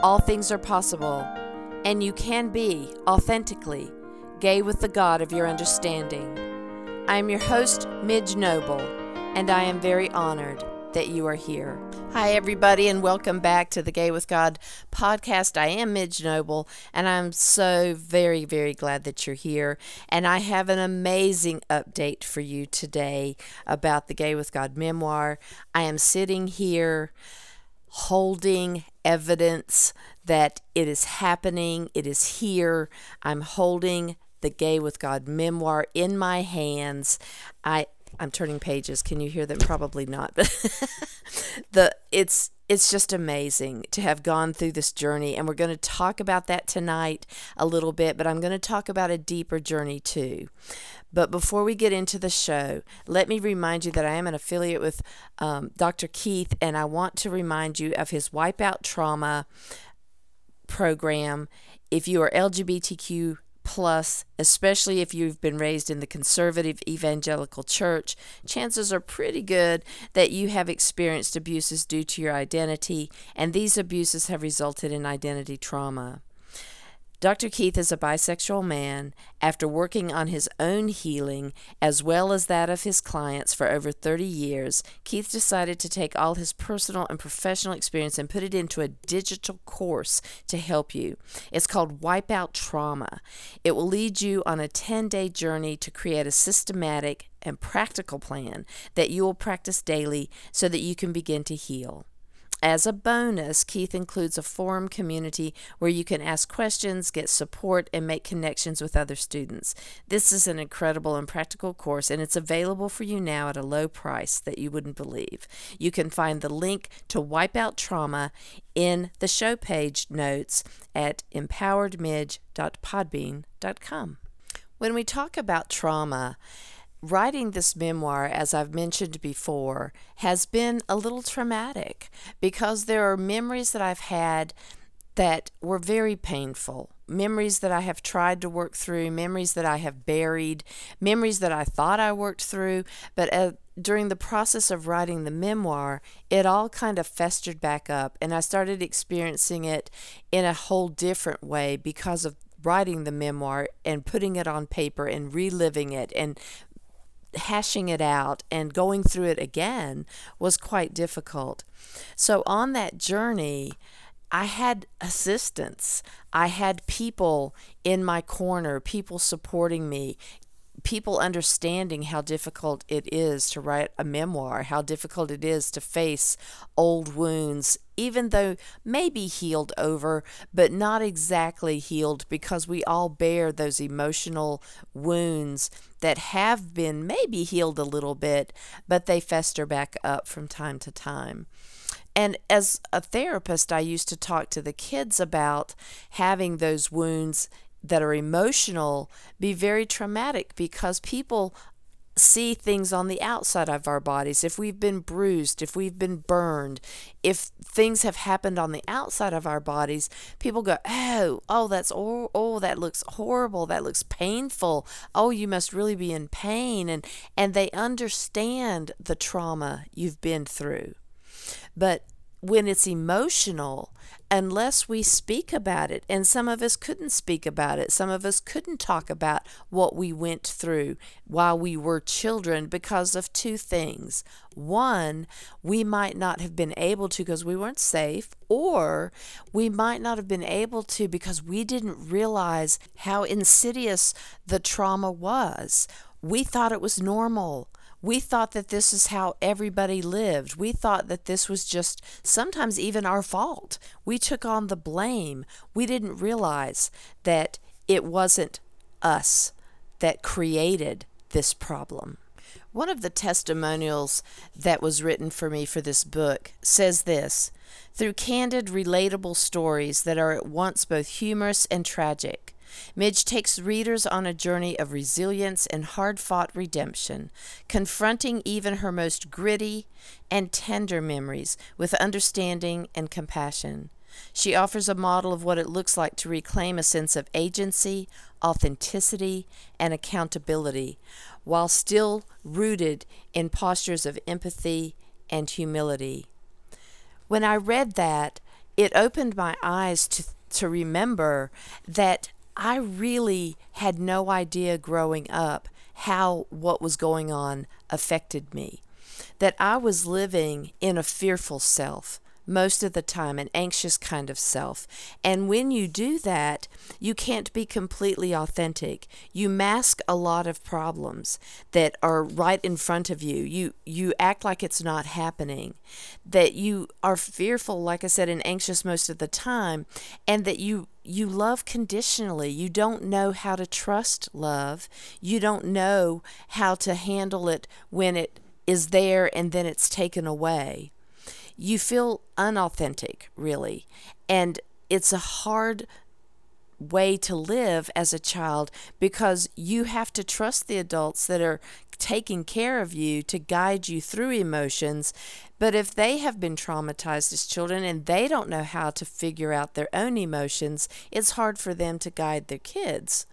all things are possible and you can be authentically gay with the God of your understanding. I am your host, Midge Noble, and I am very honored that you are here. Hi, everybody, and welcome back to the Gay with God podcast. I am Midge Noble, and I'm so very, very glad that you're here. And I have an amazing update for you today about the Gay with God memoir. I am sitting here holding evidence that it is happening, it is here. I'm holding the Gay with God memoir in my hands. I I'm turning pages. Can you hear them? Probably not. But the it's it's just amazing to have gone through this journey and we're going to talk about that tonight a little bit, but I'm going to talk about a deeper journey too. But before we get into the show, let me remind you that I am an affiliate with um, Dr. Keith, and I want to remind you of his Wipeout Trauma program. If you are LGBTQ plus, especially if you've been raised in the conservative evangelical church, chances are pretty good that you have experienced abuses due to your identity, and these abuses have resulted in identity trauma. Dr. Keith is a bisexual man. After working on his own healing as well as that of his clients for over 30 years, Keith decided to take all his personal and professional experience and put it into a digital course to help you. It's called Wipeout Trauma. It will lead you on a 10 day journey to create a systematic and practical plan that you will practice daily so that you can begin to heal. As a bonus, Keith includes a forum community where you can ask questions, get support, and make connections with other students. This is an incredible and practical course, and it's available for you now at a low price that you wouldn't believe. You can find the link to Wipeout Trauma in the show page notes at empoweredmidge.podbean.com. When we talk about trauma, writing this memoir, as I've mentioned before, has been a little traumatic because there are memories that I've had that were very painful. Memories that I have tried to work through, memories that I have buried, memories that I thought I worked through, but uh, during the process of writing the memoir, it all kind of festered back up, and I started experiencing it in a whole different way because of writing the memoir and putting it on paper and reliving it and hashing it out and going through it again was quite difficult. So, on that journey, I had assistance. I had people in my corner, people supporting me, people understanding how difficult it is to write a memoir, how difficult it is to face old wounds, even though maybe healed over, but not exactly healed because we all bear those emotional wounds that have been maybe healed a little bit, but they fester back up from time to time. And as a therapist, I used to talk to the kids about having those wounds that are emotional be very traumatic because people see things on the outside of our bodies. If we've been bruised, if we've been burned, if things have happened on the outside of our bodies, people go, "Oh, oh, that's oh, oh, that looks horrible. That looks painful. Oh, you must really be in pain." And and they understand the trauma you've been through. But when it's emotional, unless we speak about it, and some of us couldn't speak about it, some of us couldn't talk about what we went through while we were children because of two things. One, we might not have been able to because we weren't safe, or we might not have been able to because we didn't realize how insidious the trauma was. We thought it was normal we thought that this is how everybody lived. We thought that this was just sometimes even our fault. We took on the blame. We didn't realize that it wasn't us that created this problem. One of the testimonials that was written for me for this book says this through candid, relatable stories that are at once both humorous and tragic. Midge takes readers on a journey of resilience and hard fought redemption, confronting even her most gritty and tender memories with understanding and compassion. She offers a model of what it looks like to reclaim a sense of agency, authenticity, and accountability, while still rooted in postures of empathy and humility. When I read that, it opened my eyes to, to remember that I really had no idea growing up how what was going on affected me. That I was living in a fearful self, most of the time, an anxious kind of self. And when you do that, you can't be completely authentic. You mask a lot of problems that are right in front of you. You you act like it's not happening. That you are fearful, like I said, and anxious most of the time, and that you you love conditionally. You don't know how to trust love. You don't know how to handle it when it is there and then it's taken away you feel unauthentic, really. And it's a hard way to live as a child because you have to trust the adults that are taking care of you to guide you through emotions. But if they have been traumatized as children and they don't know how to figure out their own emotions, it's hard for them to guide their kids.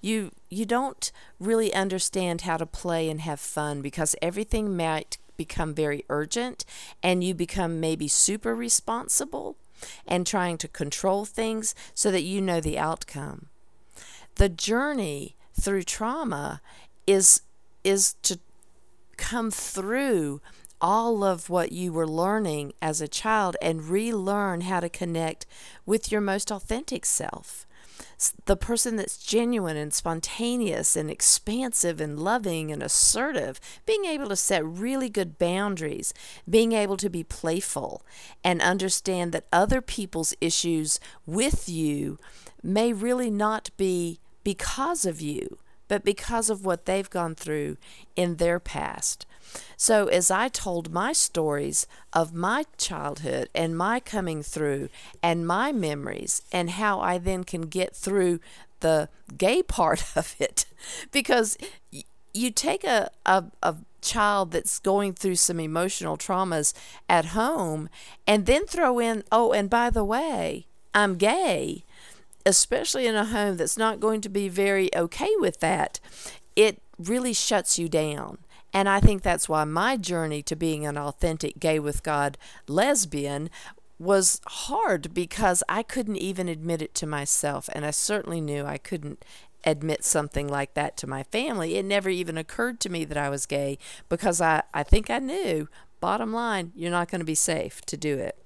You you don't really understand how to play and have fun because everything might become very urgent and you become maybe super responsible and trying to control things so that you know the outcome. The journey through trauma is is to come through all of what you were learning as a child and relearn how to connect with your most authentic self. The person that's genuine and spontaneous and expansive and loving and assertive, being able to set really good boundaries, being able to be playful and understand that other people's issues with you may really not be because of you, but because of what they've gone through in their past. So, as I told my stories of my childhood and my coming through and my memories, and how I then can get through the gay part of it, because you take a, a, a child that's going through some emotional traumas at home and then throw in, oh, and by the way, I'm gay, especially in a home that's not going to be very okay with that, it really shuts you down. And I think that's why my journey to being an authentic gay with God lesbian was hard because I couldn't even admit it to myself. And I certainly knew I couldn't admit something like that to my family. It never even occurred to me that I was gay because I, I think I knew, bottom line, you're not going to be safe to do it.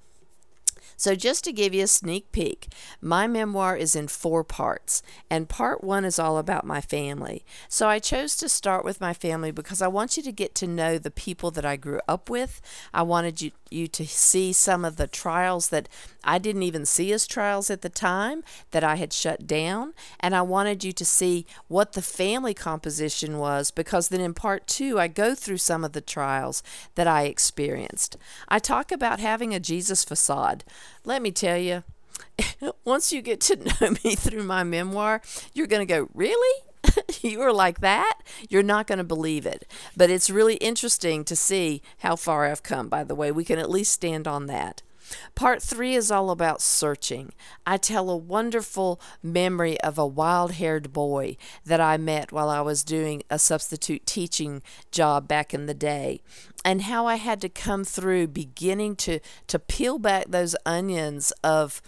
So, just to give you a sneak peek, my memoir is in four parts, and part one is all about my family. So, I chose to start with my family because I want you to get to know the people that I grew up with. I wanted you, you to see some of the trials that I didn't even see as trials at the time that I had shut down, and I wanted you to see what the family composition was because then in part two, I go through some of the trials that I experienced. I talk about having a Jesus facade. Let me tell you, once you get to know me through my memoir, you're going to go, Really? you are like that? You're not going to believe it. But it's really interesting to see how far I've come, by the way. We can at least stand on that. Part three is all about searching. I tell a wonderful memory of a wild haired boy that I met while I was doing a substitute teaching job back in the day, and how I had to come through beginning to, to peel back those onions of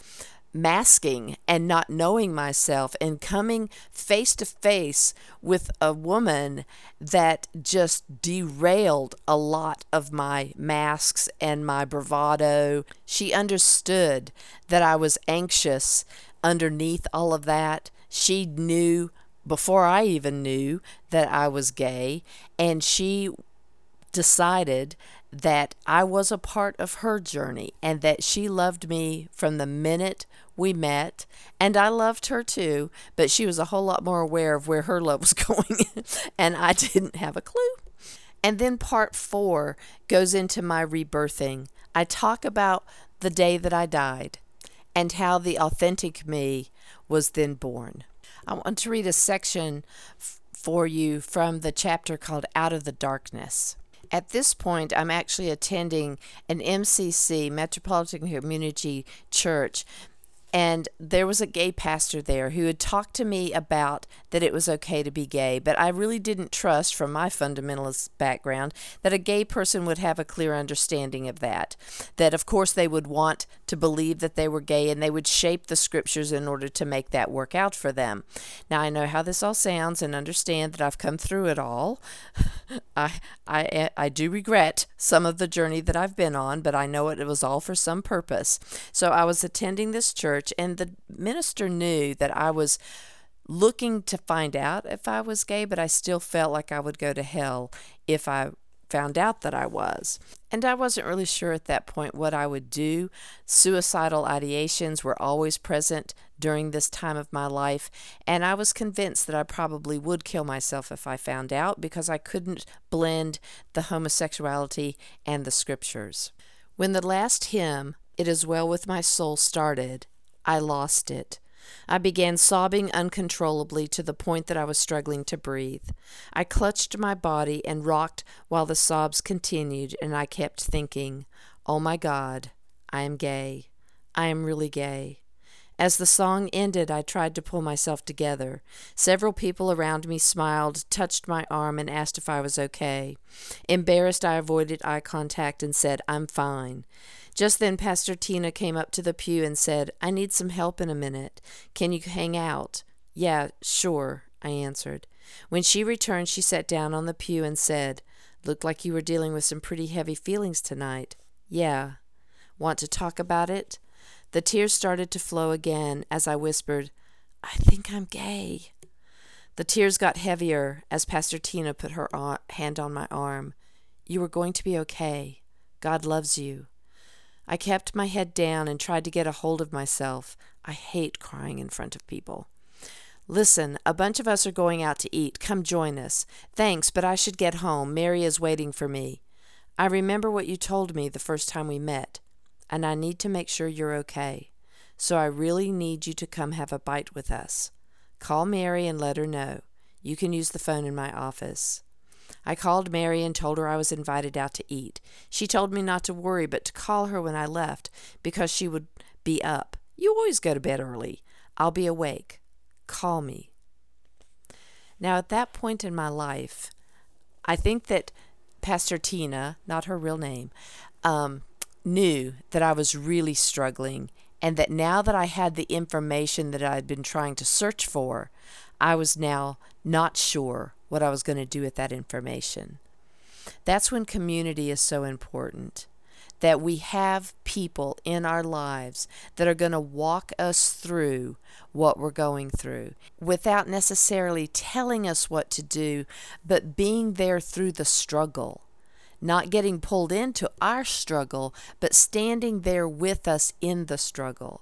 masking and not knowing myself and coming face to face with a woman that just derailed a lot of my masks and my bravado. She understood that I was anxious underneath all of that. She knew before I even knew that I was gay, and she decided that I was a part of her journey and that she loved me from the minute we met. And I loved her too, but she was a whole lot more aware of where her love was going, and I didn't have a clue. And then part four goes into my rebirthing. I talk about the day that I died and how the authentic me was then born. I want to read a section f- for you from the chapter called Out of the Darkness. At this point, I'm actually attending an MCC, Metropolitan Community Church, and there was a gay pastor there who had talked to me about that it was okay to be gay, but I really didn't trust, from my fundamentalist background, that a gay person would have a clear understanding of that. That, of course, they would want to believe that they were gay and they would shape the scriptures in order to make that work out for them. Now, I know how this all sounds and understand that I've come through it all. I, I, I do regret some of the journey that I've been on, but I know it was all for some purpose. So I was attending this church, and the minister knew that I was looking to find out if I was gay, but I still felt like I would go to hell if I found out that I was. And I wasn't really sure at that point what I would do. Suicidal ideations were always present during this time of my life, and I was convinced that I probably would kill myself if I found out because I couldn't blend the homosexuality and the scriptures. When the last hymn, It Is Well With My Soul, started, I lost it. I began sobbing uncontrollably to the point that I was struggling to breathe. I clutched my body and rocked while the sobs continued, and I kept thinking, Oh my God, I am gay. I am really gay. As the song ended, I tried to pull myself together. Several people around me smiled, touched my arm, and asked if I was okay. Embarrassed, I avoided eye contact and said, I'm fine. Just then, Pastor Tina came up to the pew and said, I need some help in a minute. Can you hang out? Yeah, sure, I answered. When she returned, she sat down on the pew and said, Looked like you were dealing with some pretty heavy feelings tonight. Yeah. Want to talk about it? The tears started to flow again as I whispered, I think I'm gay. The tears got heavier as Pastor Tina put her hand on my arm. You are going to be okay. God loves you. I kept my head down and tried to get a hold of myself. I hate crying in front of people. Listen, a bunch of us are going out to eat. Come join us. Thanks, but I should get home. Mary is waiting for me. I remember what you told me the first time we met, and I need to make sure you're okay. So I really need you to come have a bite with us. Call Mary and let her know. You can use the phone in my office. I called Mary and told her I was invited out to eat. She told me not to worry, but to call her when I left because she would be up. You always go to bed early. I'll be awake. Call me. Now, at that point in my life, I think that Pastor Tina, not her real name, um, knew that I was really struggling and that now that I had the information that I had been trying to search for, I was now not sure what I was going to do with that information. That's when community is so important. That we have people in our lives that are going to walk us through what we're going through without necessarily telling us what to do, but being there through the struggle not getting pulled into our struggle, but standing there with us in the struggle.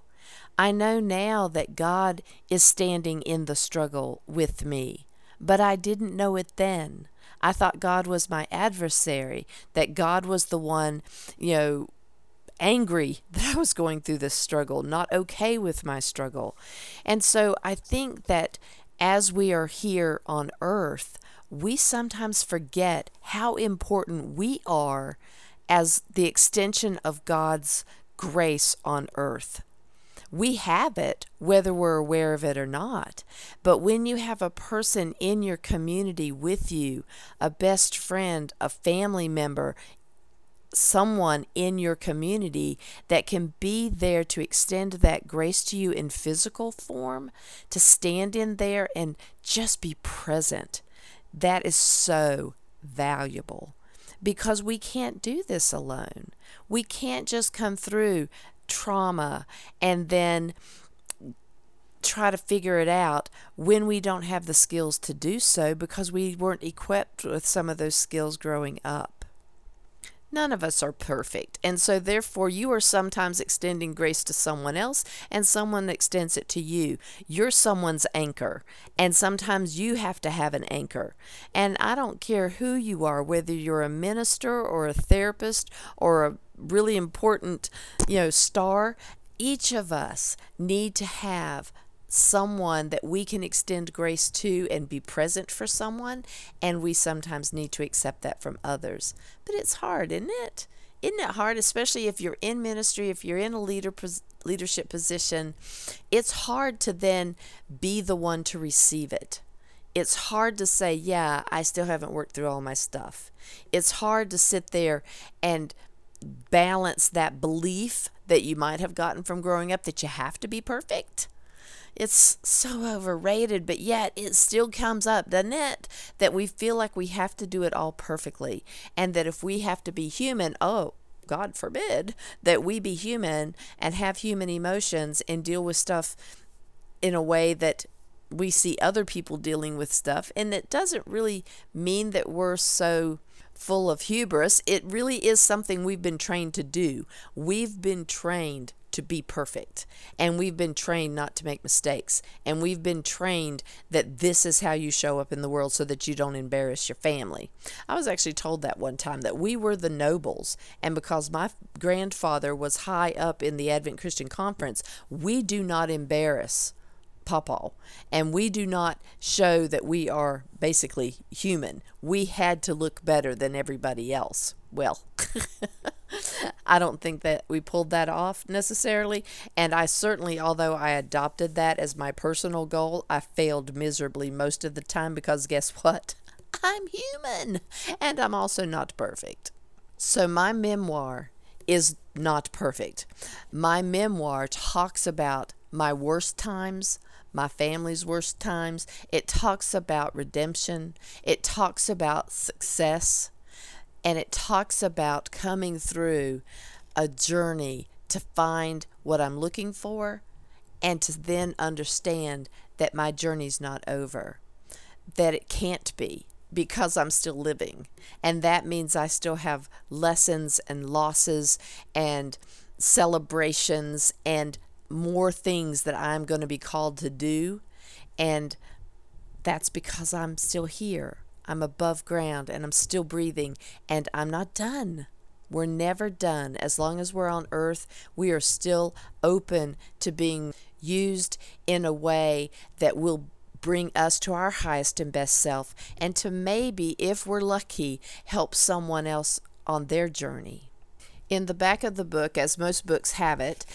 I know now that God is standing in the struggle with me. But I didn't know it then. I thought God was my adversary, that God was the one, you know, angry that I was going through this struggle, not okay with my struggle. And so I think that as we are here on earth, we sometimes forget how important we are as the extension of God's grace on earth. We have it whether we're aware of it or not. But when you have a person in your community with you, a best friend, a family member, someone in your community that can be there to extend that grace to you in physical form, to stand in there and just be present, that is so valuable because we can't do this alone. We can't just come through trauma and then try to figure it out when we don't have the skills to do so because we weren't equipped with some of those skills growing up. None of us are perfect. And so, therefore, you are sometimes extending grace to someone else, and someone extends it to you. You're someone's anchor. And sometimes you have to have an anchor. And I don't care who you are, whether you're a minister or a therapist or a really important, you know, star, each of us need to have someone that we can extend grace to and be present for someone, and we sometimes need to accept that from others. But it's hard, isn't it? Isn't it hard, especially if you're in ministry, if you're in a leader leadership position? It's hard to then be the one to receive it. It's hard to say, yeah, I still haven't worked through all my stuff. It's hard to sit there and balance that belief that you might have gotten from growing up that you have to be perfect it's so overrated, but yet it still comes up, doesn't it? That we feel like we have to do it all perfectly. And that if we have to be human, oh, God forbid, that we be human and have human emotions and deal with stuff in a way that we see other people dealing with stuff. And it doesn't really mean that we're so full of hubris. It really is something we've been trained to do. We've been trained to be perfect. And we've been trained not to make mistakes. And we've been trained that this is how you show up in the world so that you don't embarrass your family. I was actually told that one time that we were the nobles. And because my grandfather was high up in the Advent Christian Conference, we do not embarrass Papa. And we do not show that we are basically human. We had to look better than everybody else. Well, I don't think that we pulled that off necessarily. And I certainly, although I adopted that as my personal goal, I failed miserably most of the time because guess what? I'm human and I'm also not perfect. So my memoir is not perfect. My memoir talks about my worst times, my family's worst times. It talks about redemption. It talks about success and it talks about coming through a journey to find what I'm looking for and to then understand that my journey's not over, that it can't be because I'm still living. And that means I still have lessons and losses and celebrations and more things that I'm going to be called to do. And that's because I'm still here. I'm above ground and I'm still breathing and I'm not done. We're never done. As long as we're on earth, we are still open to being used in a way that will bring us to our highest and best self and to maybe, if we're lucky, help someone else on their journey. In the back of the book, as most books have it,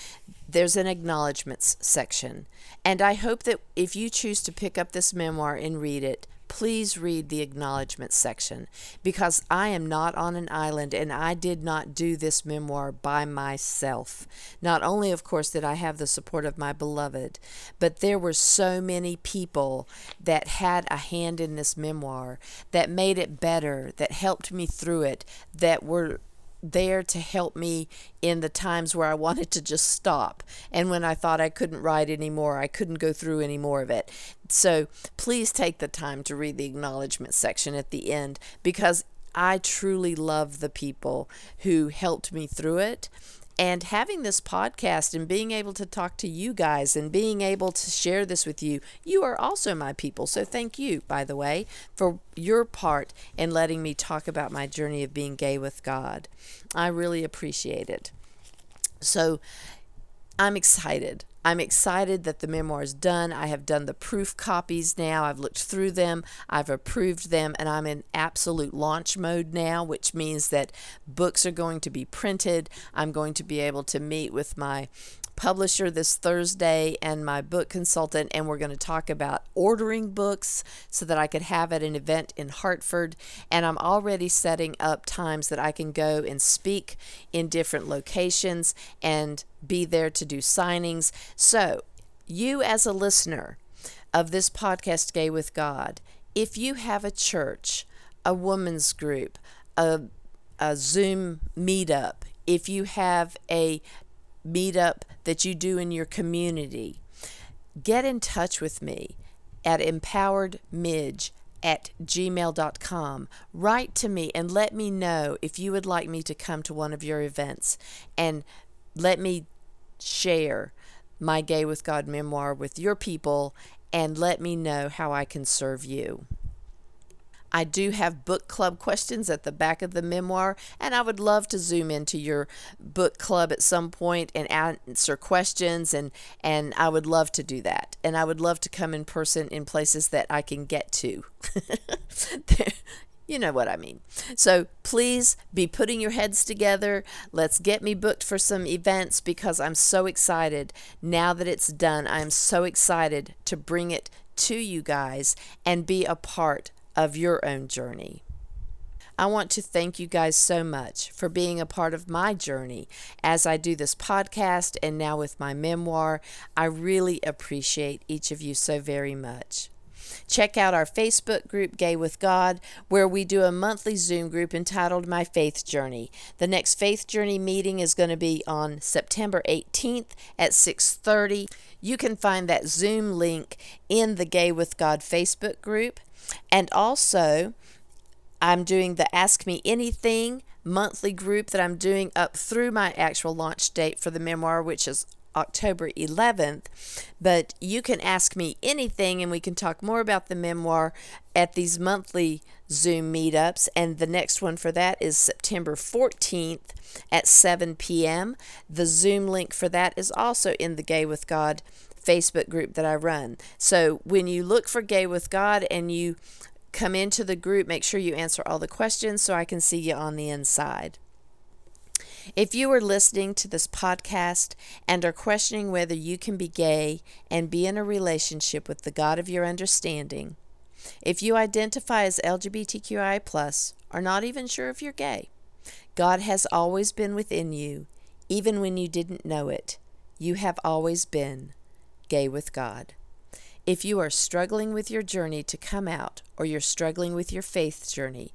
there's an acknowledgments section. And I hope that if you choose to pick up this memoir and read it, please read the acknowledgement section because I am not on an island and I did not do this memoir by myself. Not only, of course, did I have the support of my beloved, but there were so many people that had a hand in this memoir that made it better, that helped me through it, that were there to help me in the times where I wanted to just stop and when I thought I couldn't write anymore, I couldn't go through any more of it. So please take the time to read the acknowledgement section at the end because I truly love the people who helped me through it and having this podcast and being able to talk to you guys and being able to share this with you, you are also my people. So thank you, by the way, for your part in letting me talk about my journey of being gay with God. I really appreciate it. So I'm excited. I'm excited that the memoir is done. I have done the proof copies now. I've looked through them, I've approved them, and I'm in absolute launch mode now, which means that books are going to be printed. I'm going to be able to meet with my publisher this Thursday and my book consultant, and we're going to talk about ordering books so that I could have at an event in Hartford. And I'm already setting up times that I can go and speak in different locations and be there to do signings. So, you as a listener of this podcast, Gay with God, if you have a church, a woman's group, a, a Zoom meetup, if you have a meetup that you do in your community, get in touch with me at empoweredmidge at gmail.com. Write to me and let me know if you would like me to come to one of your events and let me share my Gay with God memoir with your people and let me know how I can serve you. I do have book club questions at the back of the memoir, and I would love to zoom into your book club at some point and answer questions and and I would love to do that. And I would love to come in person in places that I can get to. You know what I mean. So please be putting your heads together. Let's get me booked for some events because I'm so excited. Now that it's done, I'm so excited to bring it to you guys and be a part of your own journey. I want to thank you guys so much for being a part of my journey as I do this podcast and now with my memoir. I really appreciate each of you so very much. Check out our Facebook group, Gay with God, where we do a monthly Zoom group entitled My Faith Journey. The next Faith Journey meeting is going to be on September 18th at 6:30. You can find that Zoom link in the Gay with God Facebook group. And also, I'm doing the Ask Me Anything monthly group that I'm doing up through my actual launch date for the memoir, which is October 11th. But you can ask me anything, and we can talk more about the memoir at these monthly Zoom meetups. And the next one for that is September 14th at 7 p.m. The Zoom link for that is also in the Gay with God Facebook group that I run. So when you look for Gay with God and you come into the group, make sure you answer all the questions so I can see you on the inside. If you are listening to this podcast and are questioning whether you can be gay and be in a relationship with the God of your understanding, if you identify as LGBTQI, plus or not even sure if you're gay, God has always been within you, even when you didn't know it. You have always been gay with God. If you are struggling with your journey to come out or you're struggling with your faith journey,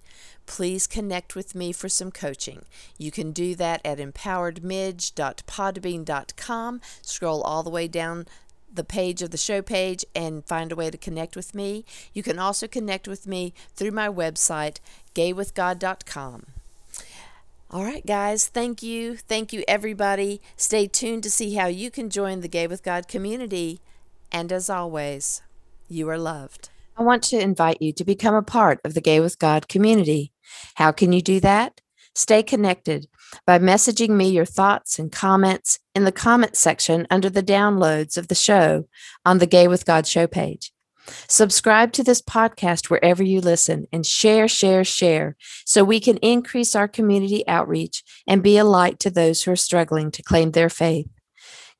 please connect with me for some coaching. You can do that at empoweredmidge.podbean.com. Scroll all the way down the page of the show page and find a way to connect with me. You can also connect with me through my website, gaywithgod.com. All right, guys, thank you. Thank you, everybody. Stay tuned to see how you can join the Gay with God community. And as always, you are loved. I want to invite you to become a part of the Gay with God community. How can you do that? Stay connected by messaging me your thoughts and comments in the comment section under the downloads of the show on the Gay with God show page. Subscribe to this podcast wherever you listen and share, share, share so we can increase our community outreach and be a light to those who are struggling to claim their faith.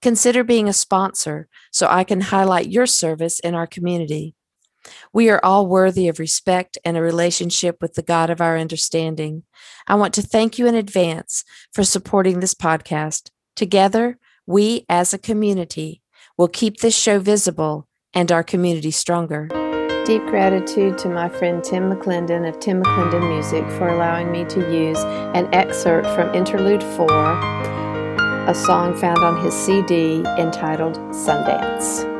Consider being a sponsor so I can highlight your service in our community. We are all worthy of respect and a relationship with the God of our understanding. I want to thank you in advance for supporting this podcast. Together, we as a community will keep this show visible and our community stronger. Deep gratitude to my friend Tim McClendon of Tim McClendon Music for allowing me to use an excerpt from Interlude 4, a song found on his CD entitled Sundance.